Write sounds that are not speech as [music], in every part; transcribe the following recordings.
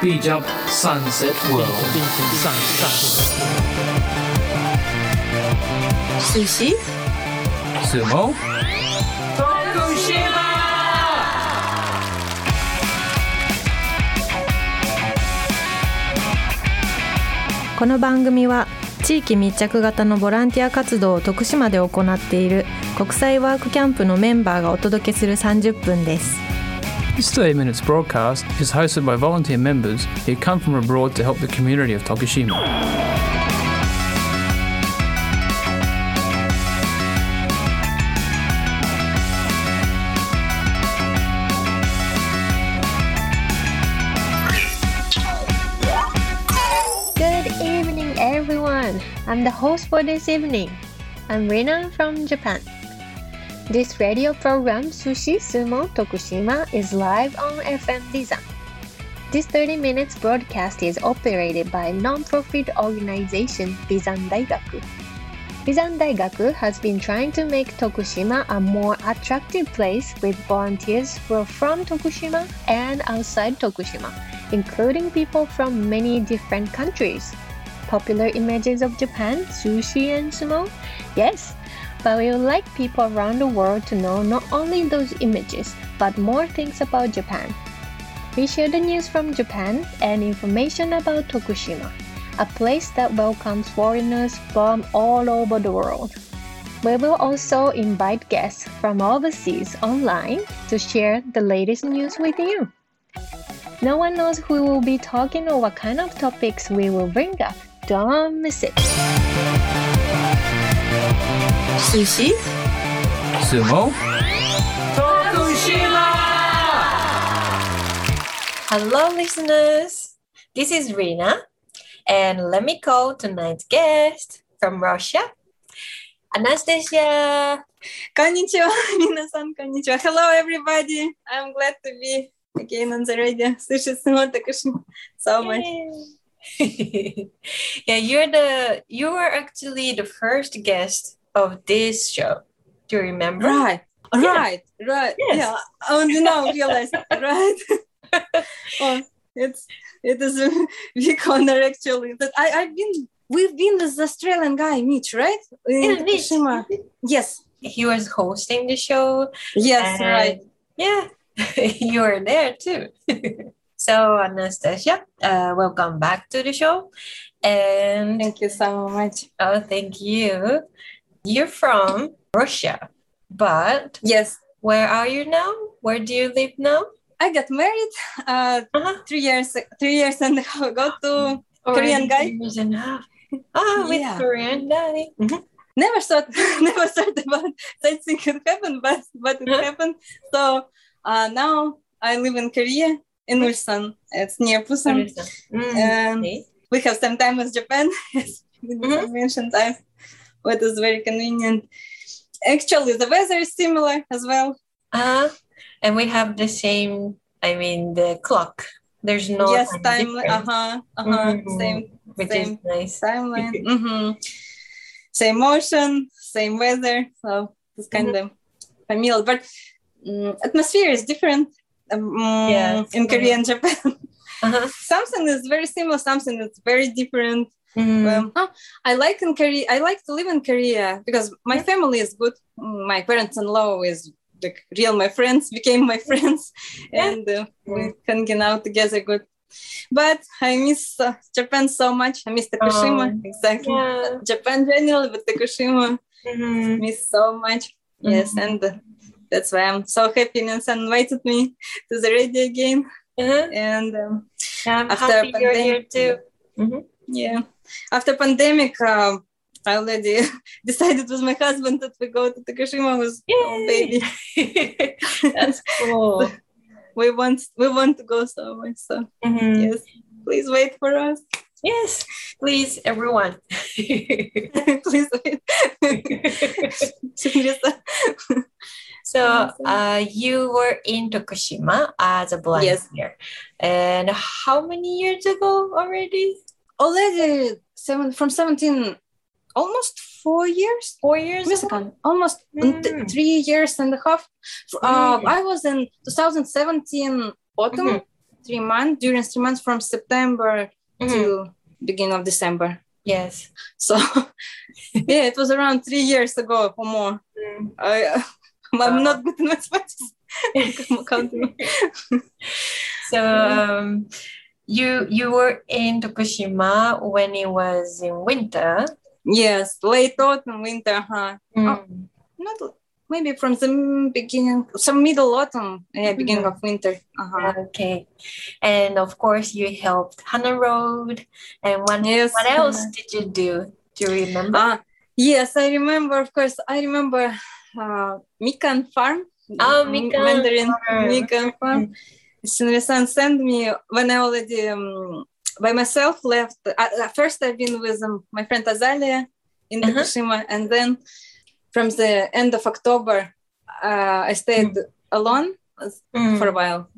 B Jump Sunset World. Sushi? Sumo. Tokushima! この番組は地域密着型のボランティア活動を徳島で行っている国際ワークキャンプのメンバーがお届けする30分です。This 30 minutes broadcast is hosted by volunteer members who come from abroad to help the community of Tokushima. Good evening, everyone. I'm the host for this evening. I'm Rina from Japan. This radio program, Sushi Sumo Tokushima, is live on FM Bizan. This 30 minutes broadcast is operated by non-profit organization Bizan Daigaku. Bizan Daigaku has been trying to make Tokushima a more attractive place with volunteers who are from Tokushima and outside Tokushima including people from many different countries. Popular images of Japan, sushi, and sumo? Yes, but we would like people around the world to know not only those images, but more things about Japan. We share the news from Japan and information about Tokushima, a place that welcomes foreigners from all over the world. We will also invite guests from overseas online to share the latest news with you. No one knows who will be talking or what kind of topics we will bring up. Don't miss it. Sushi. Sumo. Tokushima! Hello, listeners. This is Rina, and let me call tonight's guest from Russia, Anastasia. Konnichiwa, [laughs] Mina-san, konnichiwa. Hello, everybody. I'm glad to be again on the radio. Sushi Sumo Tokushima. So much. [laughs] yeah, you're the you were actually the first guest of this show. Do you remember? Right, Yeah. right, right. Yes. Yeah, only now realized, [laughs] right? [laughs] oh, it's it is a big honor actually that I I've been we've been with the Australian guy Mitch, right? In Yeah. Yes, He was hosting the show. yes, right. Yeah, [laughs] you were there too. so Anastasia, uh, welcome back to the show. And Thank you so much. oh, thank you. You're from Russia, but Yes, where are you now? Where do you live now? I got married uh Uh-huh. three years three years and a half ago to Korean guy? two years and a half. Ah, with Yeah. Korean guy. Mhm. never thought [laughs] never thought about such thing could happen but but it Huh? happened so uh now i live in korea in ulsan it's near busan Mm, Um, okay. we have some time with japan [laughs] as Mhm. mentioned time what is very convenient actually the weather is similar as well Uh, and we have the same, I mean, the clock. There's no yes time time difference, uh-huh uh-huh Mhm. same which same. is nice. timeline [laughs] hmm same motion same weather so it's kind of familiar but mm, atmosphere is different um, Yeah. in korea and japan Uh-huh. [laughs] something is very similar something is very different Mm, um, i like in korea i like to live in korea because my family is good Mm, my parents-in-law is like real my friends [laughs] became my friends and uh, we hanging out together good but i miss uh, japan so much i miss Tokushima Oh. exactly yeah. Japan generally, but Tokushima Mhm. miss so much. Yes, Mhm. and uh, that's why I'm so happy Nansen invited me to the radio again. Uh-huh. And um, After happy you're here too. Yeah, after pandemic, um, I already [laughs] decided with my husband that we go to Tokushima with our baby. [laughs] That's cool. We want we want to go so much. So Mhm. yes, please wait for us. Yes, please, everyone. [laughs] please wait. So, uh, you were in Tokushima as a volunteer, and how many years ago already? Already seven from 17 almost four years Four years. Mexican, almost Mm. th- three years and a half. Uh, Mm. I was in 2017 autumn, Mhm. three months during three months from September Mhm. to beginning of December. Yes. So [laughs] yeah, it was around three years ago or more. I [laughs] I'm not good in mathematics. [laughs] So um, you you were in Tokushima when it was in winter. yes, late autumn, winter, huh? Mm. Not maybe from the beginning, some middle autumn, yeah, beginning of winter. Uh-huh. Okay. And of course, you helped Hana Road. And what, Yes. what else did you do? Do you remember? Ah, yes, I remember. Of course, I remember uh, Mikan Farm. Oh, Mikan Mandarin Farm. Mikan Farm. Shinri-san sent me when I already um, by myself left. Uh, at first, I've been with um, my friend Azalia in Uh-huh. Tokushima, and then from the end of October, uh, I stayed alone Mm. for a while.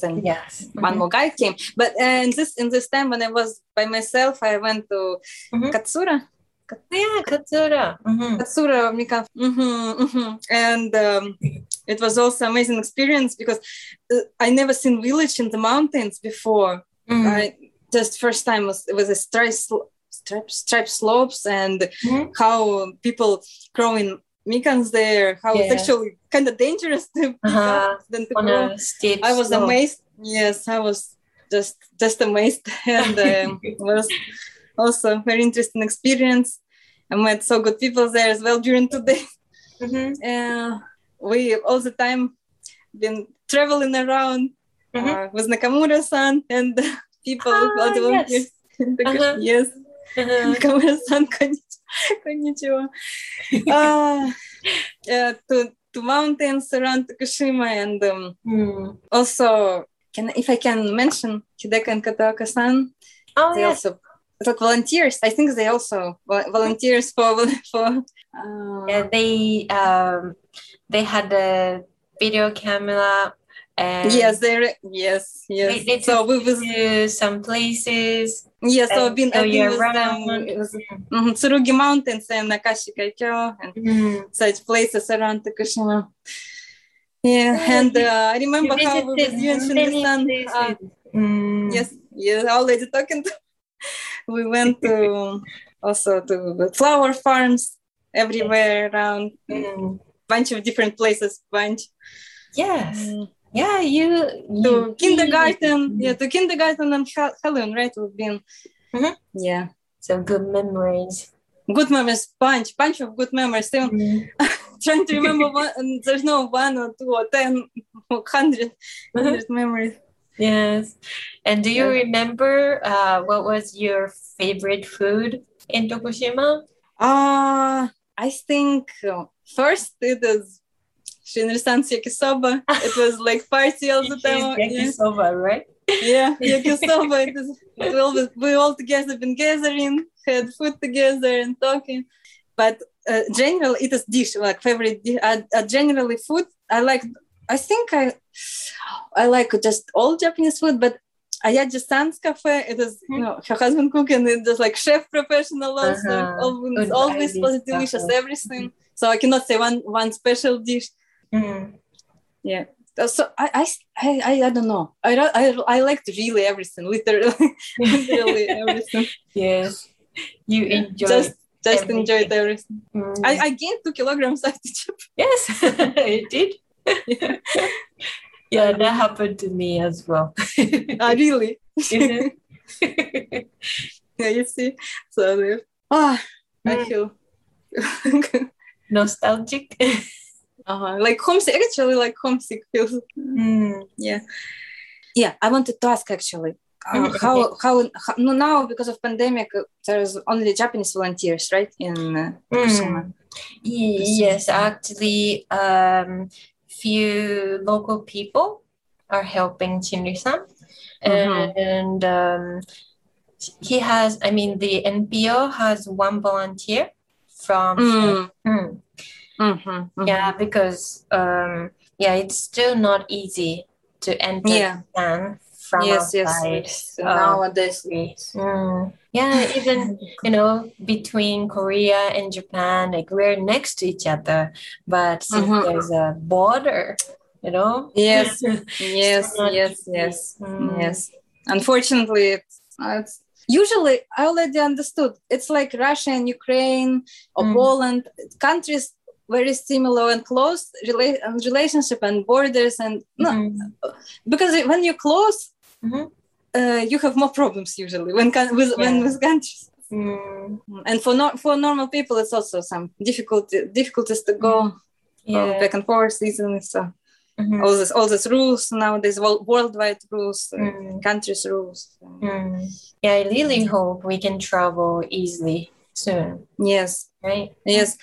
Then Yes. one more guy came, but uh, in this in this time when I was by myself, I went to Mhm. Katsura. Yeah, Katsura. Mhm. Katsura Mika. Mhm, mhm. And um, it was also amazing experience because uh, I never seen village in the mountains before. Mm. I just first time was it was a stripe stripe, stripe slopes and Mhm. how people growing mikans there. How it's actually kind of dangerous to Uh-huh. than to grow. I was slope. amazed. Yes, I was just just amazed, [laughs] and um, it was also very interesting experience. I met so good people there as well during today. [laughs] Mhm. Uh, we all the time been traveling around Mhm. uh, with Nakamura-san and people, Ah, all [laughs] the. Uh-huh. Yes, Uh-huh. [laughs] Nakamura-san, konnichiwa. konnichiwa. uh, uh, to to mountains around Tokushima and. Um, Mm. also can if I can mention Hideka and Kataoka-san, Oh, they yes. also like volunteers. I think they also volunteers for [laughs] for. Uh, Yeah, they um they had a video camera and Yes, they yes yes. They- they so we was to some places. yes. So I've been I've been with them. It was mhm, Tsurugi Mountains and Nakashi Kaikyo and Mm. such places around Tokushima. Yeah, Yeah, and uh, I remember how we was visited you and Shinri-san, uh. Mm. yes yes already talking to we went to [laughs] also to the flower farms everywhere around Mm. bunch of different places bunch Yes. Mm. Yeah, you, to you kindergarten yeah to kindergarten and Hel- helen right we've been Mhm. yeah so good memories. good memories bunch bunch of good memories still Mm. [laughs] trying to remember one and there's no one or two or ten or [laughs] hundred, hundred memories Yes. And do you Yeah. remember uh, what was your favorite food in Tokushima? uh i think uh, first it is Shinri-san's yakisoba. It was like party all the time. Yakisoba, right? yeah, [laughs] yakisoba. It is, we always we all together been gathering, had food together and talking. But uh, generally, it is dish like favorite. Dish. Uh, uh, generally, food I like. I think I I like just all Japanese food, but Ayaji San's cafe. It is you know her husband cooking. It just like chef professional also. Uh-huh. Always, always was delicious cafe. everything. So I cannot say one one special dish. Mm. Yeah. Uh, So I, I, I, I, don't know. I, I, I liked really everything, literally, [laughs] literally everything. [laughs] Yes. You enjoyed just, just everything. enjoyed everything. Mm. I, I gained two kilograms [laughs] after Japan. yes, it did. Yeah. [laughs] Yeah, that happened to me as well. Ah, really? [laughs] Yeah, you see. So, ah, I Mm. feel [laughs] Nostalgic. uh, like homesick. Actually, like homesick feels. Mm. Yeah. Yeah, I wanted to ask actually. Uh, Mhm, how, how how no now because of pandemic there's only Japanese volunteers right in uh, Mm. Yes, actually, um, few local people are helping Shinri-san, Mhm. and um, he has. I mean, the NPO has one volunteer from. Mm. Mm. Mhm, mhm. Yeah, because um, yeah, it's still not easy to enter Yeah. Japan from yes, yes, outside. yes. uh, nowadays. Mm. Yeah, even you know between Korea and Japan, like we're next to each other, but since Mhm. there's a border, you know? Yes, [laughs] yes, yes, yes, Mm. yes. Unfortunately, it's, it's usually I already understood. It's like Russia and Ukraine or Mm. Poland, countries very similar and close rela- relationship and borders and no, Mhm. because when you're close, Mhm. Uh, you have more problems usually when coun- with when with countries. Mm. And for no, for normal people, it's also some difficulty difficulties to go uh, Yeah. back and forth easily. So Mhm. all this all these rules nowadays, world, worldwide rules, uh, Mm. countries rules. Mm. Yeah, I really hope we can travel easily soon, Yes, right? yes.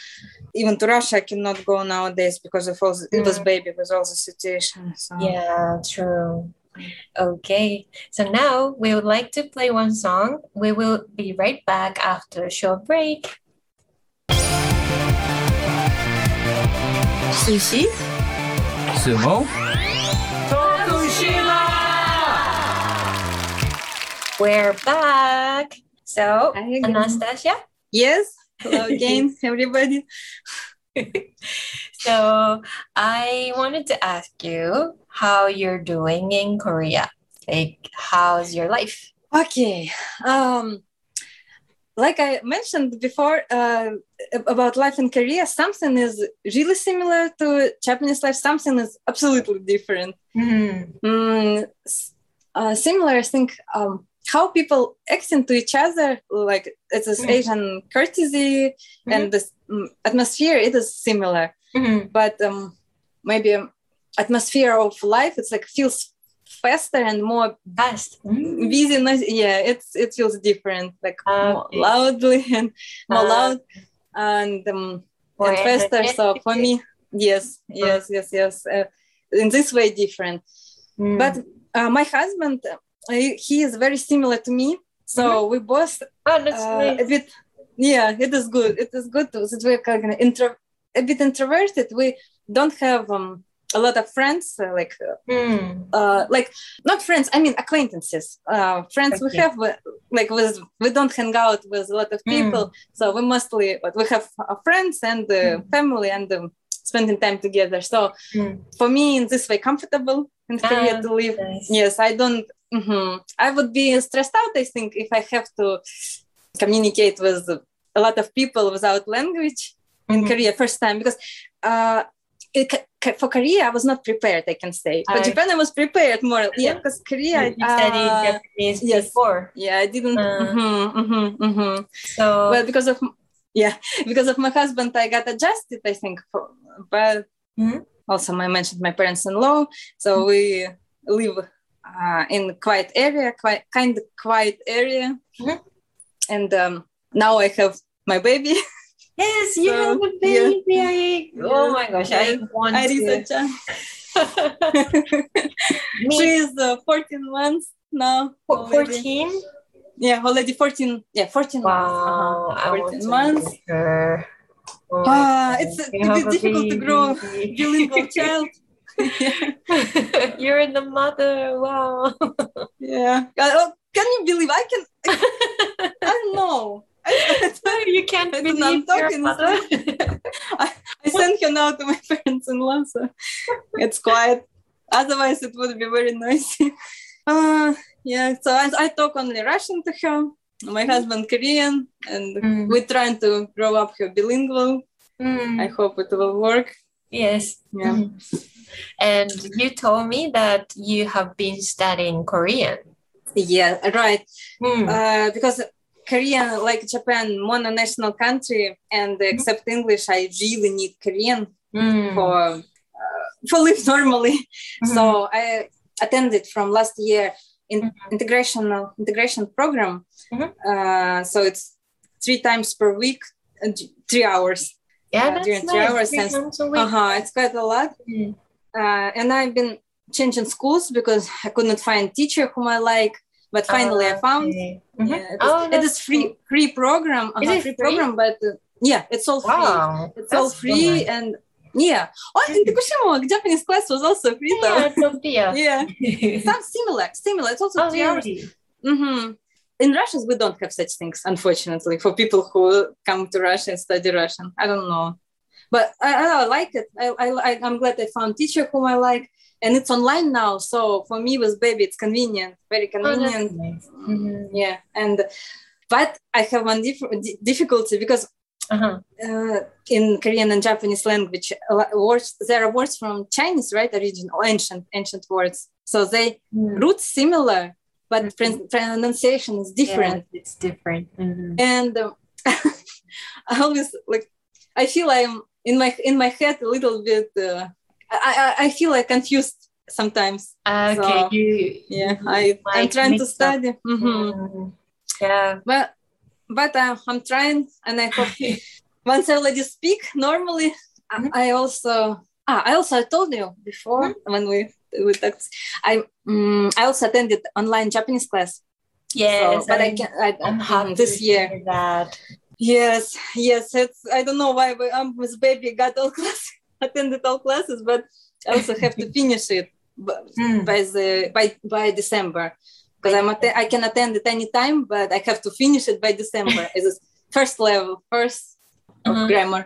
Even to Russia, I cannot go nowadays because of all the, it was Mm. baby with all the situation. So. Yeah, true. Okay, so now we would like to play one song. We will be right back after a short break. Sushi? Sumo? We're back. So, Anastasia, Yes. [laughs] Hello again, everybody. [laughs] so I wanted to ask you how you're doing in Korea. Like, how's your life? Okay. Um, like I mentioned before uh, about life in Korea, something is really similar to Japanese life. Something is absolutely different. Mm. Mm, uh, similar, I think. Um, how people acting to each other, like it's this Mm. Asian courtesy and this atmosphere, it is similar. Mhm. But um, maybe um, atmosphere of life, it's like feels faster and more Fast. Mm. busy noise yeah it's it feels different like more loudly [laughs] and more Uh, loud and um and faster so for me yes yes yes yes uh, in this way different Mm. but uh, my husband uh, he is very similar to me so we both oh, that's uh, nice. a bit yeah it is good it is good that we're kind of intro a bit introverted we don't have um a lot of friends uh, like uh, Mm. uh like not friends i mean acquaintances uh friends we have like with we don't hang out with a lot of Mm. people so we mostly but we have uh, friends and uh, Mm. family and um, spending time together so Mm. for me in this way comfortable in korea Ah, to live Nice. yes i don't mhm. i would be stressed out i think if i have to communicate with a lot of people without language in Mhm. Korea first time because uh, it, for Korea I was not prepared. I can say, but I- Japan I was prepared more. Yeah, because Korea. You studied uh, Japanese yes. before. yeah, I didn't. Uh. mhm, mhm, mhm. So, Well, because of yeah, [laughs] because of my husband, I got adjusted. I think, for, but Mhm. also I mentioned my parents-in-law, so we live uh, in quiet area, quite kind of quiet area. And um, now I have my baby. [laughs] yes, you So, have a yeah. baby. I- Oh my gosh, I want Arisa to. Chan. Me, She's uh, 14 months now. fo- already. 14? Yeah, already 14. Yeah, 14 months. Wow, Uh-huh. I 14 to months. meet her. Oh my Ah, it's a You bit difficult to grow baby. bilingual [laughs] child. You're in the mother. Wow. [laughs] yeah. Uh, oh, can you believe I can? I know. [laughs] You can't believe I'm believe your talking mother. [laughs] I sent her now to my [laughs] parents-in-law, so it's quiet. Otherwise, it would be very noisy. Uh, yeah, so I, I talk only Russian to her. My husband Korean, and Mm. we're trying to grow up her bilingual. Mm, I hope it will work. yes. Yeah. Mm. And you told me that you have been studying Korean. Yeah, right. Mm. Uh, because Korean, like Japan, mononational country, and except English, I really need Korean Mm. for uh, for live normally. Mhm. So I attended from last year in Mhm. integration integration program. Mhm. Uh, so it's three times per week, and three hours. yeah, uh, that's during nice. three hours Three times a week. Uh huh. It's quite a lot. Mm. Uh, and I've been changing schools because I couldn't find teacher whom I like. But finally, I found. Okay. Mhm. Yeah, it is, Oh, it is free free program. Is uh-huh, it free, free? program, but uh, yeah, it's all free. Wow. It's all free and yeah. Oh, in Tokushima, Japanese class was also free though. Yeah. [laughs] Yeah, [laughs] some similar, similar. It's also oh, three hours. really? hmm In Russia, we don't have such things, unfortunately, for people who come to Russia and study Russian. I don't know. But I, I like it. I, I I'm glad I found teacher whom I like, and it's online now. So for me with baby, it's convenient, very Oh, convenient. nice. Mhm. Yeah, and but I have one dif- di- difficulty because Uh-huh. uh, in Korean and Japanese language, words there are words from Chinese, right? Origin, ancient, ancient words. So they Mm. roots similar, but Mhm. pronunciation is different. Yeah, it's different. Mhm. And um, [laughs] I always like, I feel I'm in my in my head a little bit. Uh, I, I I feel like confused sometimes. Ah, Okay, So, you Yeah, I I'm trying to study. Mhm. Mhm. Yeah. but but uh, I'm trying, and I hope [laughs] once I already speak normally, I- Mhm. I also ah, I also told you before when we we talked. I um, I also attended online Japanese class. Yes, so, but I can I, I'm mhm, happy this year. that. Yes, yes. It's I don't know why but I'm with baby got all class [laughs] attended all classes, but I also have to finish it Mm. by the by by December because I'm atte- I can attend it anytime, but I have to finish it by December. [laughs] it's first level, first of Mhm. grammar.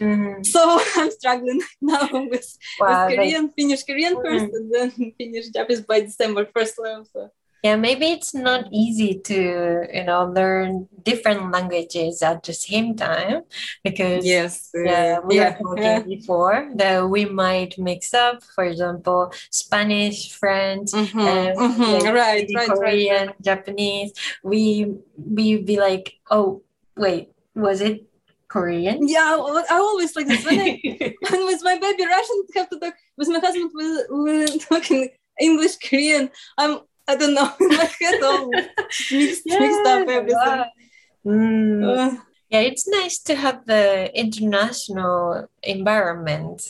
Mhm. So [laughs] I'm struggling now with, with Wow, like- Korean, finish Korean first, Mhm. and then finish Japanese by December first level. So. Yeah, maybe it's not easy to you know learn different languages at the same time because Yes, yeah, we yeah, were talking [laughs] before that we might mix up, for example, Spanish, French, Mhm, and mhm, like right, right, Korean, right. Japanese. We we be like, oh wait, was it Korean? Yeah, I always like this when I and [laughs] [laughs] with my baby Russian have to talk with my husband we we talking English Korean I'm I don't know in my head all mixed, mixed up everything wow. Mm. Uh, yeah, it's nice to have the international environment.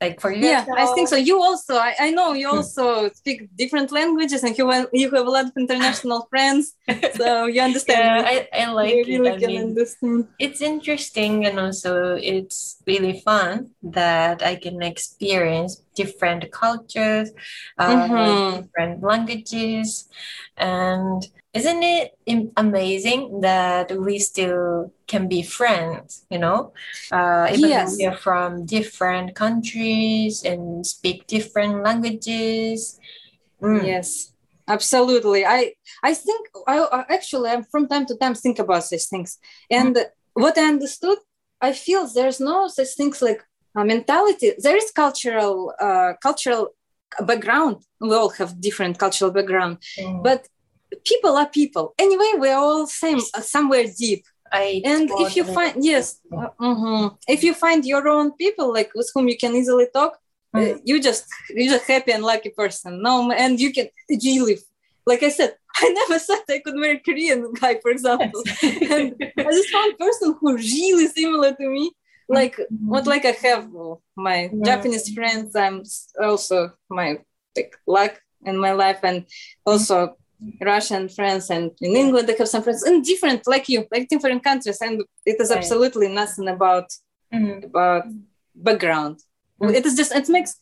Like for you, yeah I think so you also I, I know you also speak different languages and you have, you have a lot of international [laughs] friends so you understand Yeah. I, I like you it. really I can mean, understand it's interesting and also it's really fun that I can experience different cultures, uh, Mhm. different languages, and isn't it amazing that we still can be friends? You know, uh, even Yes. though we are from different countries and speak different languages. Mm. Yes, absolutely. I I think I, actually I'm from time to time think about these things, and what I understood, I feel there's no such things like a mentality. There is cultural uh, cultural background. We all have different cultural background, Mm. but people are people. Anyway, we're all same uh, somewhere deep. I And if you find yes, uh, mhm. if you find your own people like with whom you can easily talk, uh, Mm. you just you're just a happy and lucky person. No, and you can really, like I said, [laughs] I never said I could marry Korean guy, for example. [laughs] and I just found person who really similar to me. Like what like I have uh, my Yeah. Japanese friends. I'm also my like luck in my life, and also Russian friends. And in England, I have some friends in different, like you, like different countries, and it is Right. absolutely nothing about Mhm. about background. Mm. It is just it makes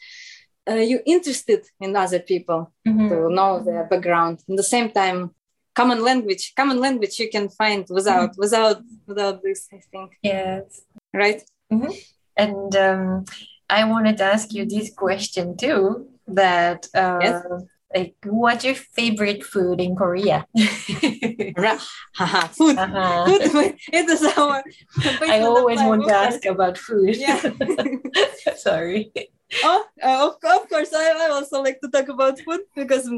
uh, you interested in other people Mhm. to know their background. in the same time, common language, common language you can find without without without this. I think Yes. right. And um, I wanted to ask you this question too that uh, Yes. Like what's your favorite food in Korea? [laughs] Haha, food. Uh-huh. Food. It is our. I always want to ask about food. Yeah. [laughs] Sorry. Oh, uh, of, of course, I, I also like to talk about food because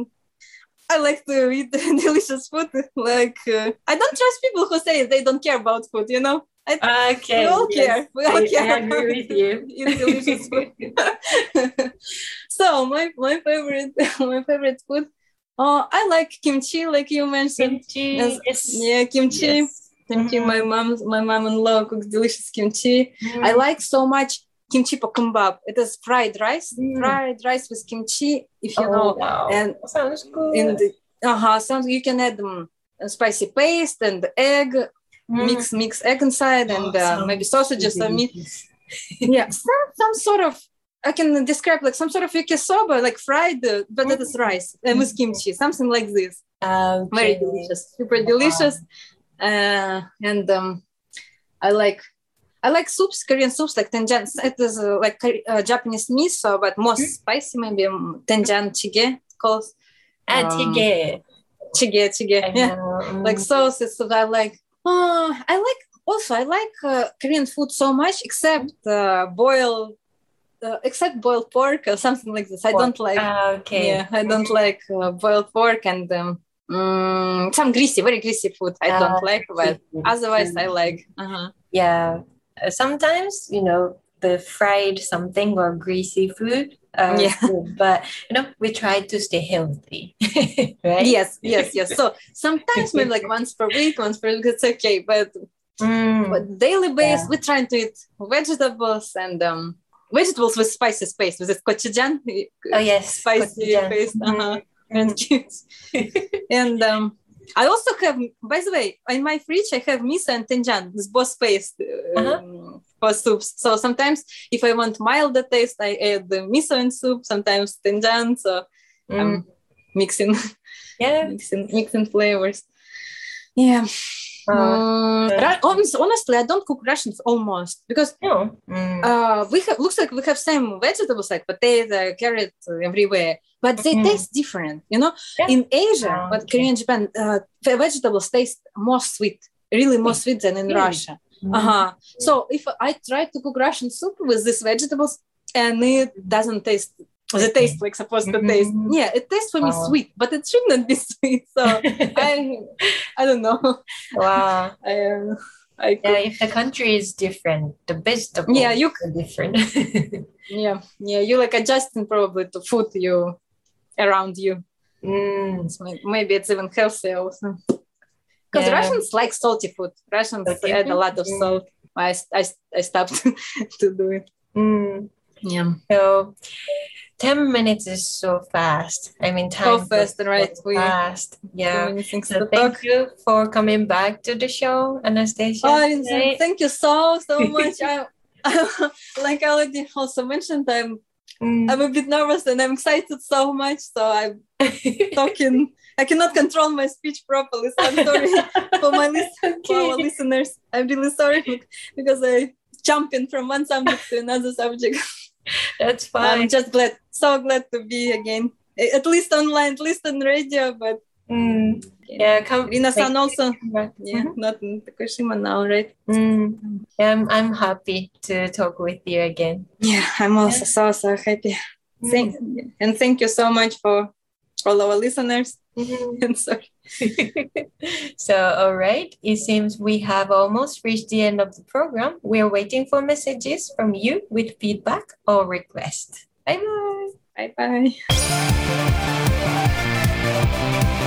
I like to eat [laughs] delicious food. Like, uh, I don't trust people who say they don't care about food, you know? I, Okay. we all yes. care. We all I, care. I agree with you. Eat delicious food. so, my, my favorite [laughs] my favorite food, oh, I like kimchi, like you mentioned. Kimchi. Yes. Yes. Yeah, kimchi. Yes. Kimchi, Mhm. my mom, my mom-in-law cooks delicious kimchi. Mm. I like so much kimchi bokkeumbap. It is fried rice, Mm. fried rice with kimchi, if you Oh, know. wow. And sounds good. in the uh-huh, some you can add um, spicy paste and egg, Mm. mix mix egg inside, and Oh, uh, maybe sausages or meat. Yeah, some, some sort of. I can describe like some sort of yakisoba, like fried, uh, but it is rice and with kimchi, something like this. Very delicious, super delicious. Uh, and um, I like I like soups, Korean soups like tenjan. It is uh, like uh, Japanese miso, but more spicy, maybe um, tenjan chige called Ah, Um, tige. chige chige. Yeah, know. Mm. like sauces that I like. Uh, I like also I like uh, Korean food so much, except uh, boiled, uh, except boiled pork or something like this. I don't like. Ah, okay. Yeah, I don't like uh, boiled pork and um, mm, some greasy, very greasy food. I Ah, don't like, but otherwise I Mm. like. Uh-huh. Yeah. Sometimes, you know, the fried something or greasy food. Uh, Yeah. But, you know, we try to stay healthy. [laughs] right? Yes, yes, yes. So sometimes maybe like once per week, once per week, it's okay. But Mm. but daily base, Yeah. we try to eat vegetables and um, vegetables with spicy paste. With this gochujang, Oh, yes. spicy gochujang. paste. Uh-huh. Mm. And cute. [laughs] and um, I also have, by the way, in my fridge I have miso and tenjan, this both paste uh, Uh-huh. For soups. So sometimes if I want milder taste, I add the miso in soup. Sometimes tenjan. So Mm. I'm mixing, [laughs] Yeah. [laughs] mixing, mixing flavors. Yeah. Uh, Mm, yeah. Ru- honestly, I don't cook Russians almost because no. Mm. uh, we have looks like we have same vegetables like potato, carrot uh, everywhere, but they Mhm. taste different. You know, Yeah. in Asia, Ah, but okay. Korean, Japan, uh, vegetables taste more sweet, really more sweet than in Really? Russia. Uh-huh. So if I try to cook Russian soup with these vegetables and it doesn't taste the taste like supposed to taste, Mhm. yeah, it tastes for me Wow. sweet, but it should not be [laughs] sweet. So [laughs] I, I don't know. wow. [laughs] I, uh, I Yeah, if the country is different, the vegetables Yeah, you- are different. yeah yeah you like adjusting probably to food you around you mm. May- maybe it's even healthier also because Yeah. russians like salty food russians Salty add a lot of Mm. salt I, I, I stopped [laughs] to do it Mm. yeah So 10 minutes is so fast. I mean, time So fast, goes right, so we- fast. Too Yeah. So thank talk. you for coming back to the show, Anastasia. Oh, today. thank you so so [laughs] much I, [laughs] like I already also mentioned I'm Mm. I'm a bit nervous and I'm excited so much so I'm talking I cannot control my speech properly so I'm sorry [laughs] for my lis- for our listeners. I'm really sorry because I jump in from one subject to another subject. That's [laughs] fine. I'm just glad, so glad to be again, at least online, at least on radio. But Mm. Yeah, come. Rina-san also, come [laughs] back. yeah, not in Tokushima now, right? Mm. Yeah, I'm, I'm happy to talk with you again. Yeah, I'm also so so happy. Thank and thank you so much for all our listeners. [laughs] Mhm. And sorry. [laughs] so, all right. It seems we have almost reached the end of the program. We are waiting for messages from you with feedback or request. Bye bye. Bye bye.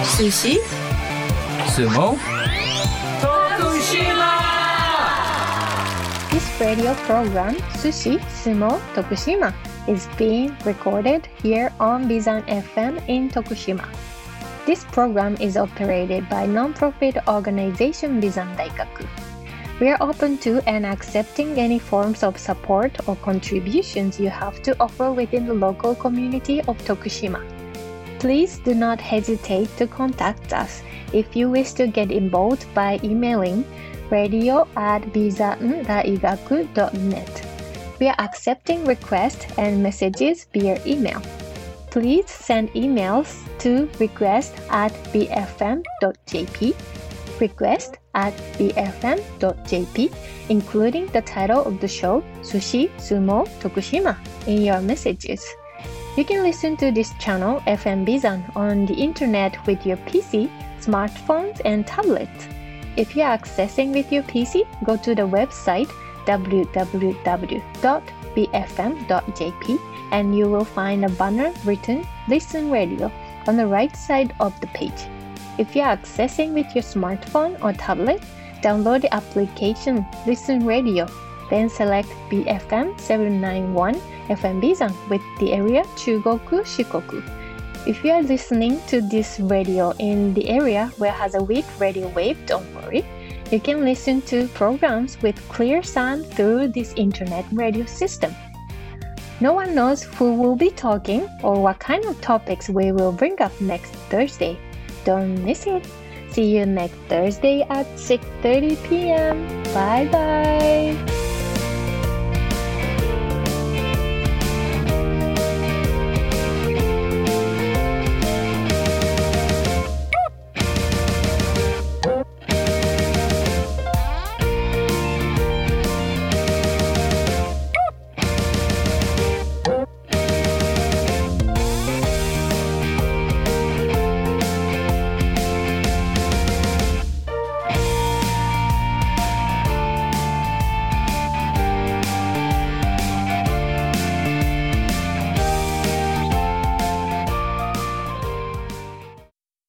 Sushi? Sumo? This radio program, Sushi Sumo Tokushima, is being recorded here on Bizan FM in Tokushima. This program is operated by non-profit organization Bizan Daigaku. We are open to and accepting any forms of support or contributions you have to offer within the local community of Tokushima. Please do not hesitate to contact us if you wish to get involved by emailing radio at bizan.daigaku.net. We are accepting requests and messages via email. Please send emails to request at bfm.jp, request at bfm.jp, including the title of the show Sushi Sumo Tokushima in your messages. You can listen to this channel FM Bizan on the internet with your PC, smartphones, and tablets. If you are accessing with your PC, go to the website www.bfm.jp and you will find a banner written Listen Radio on the right side of the page. If you are accessing with your smartphone or tablet, download the application Listen Radio, then select BFM 791 FM Bizan with the area Chugoku Shikoku. If you are listening to this radio in the area where has a weak radio wave, don't worry. You can listen to programs with clear sound through this internet radio system. No one knows who will be talking or what kind of topics we will bring up next Thursday. Don't miss it. See you next Thursday at 6:30 p.m. Bye bye.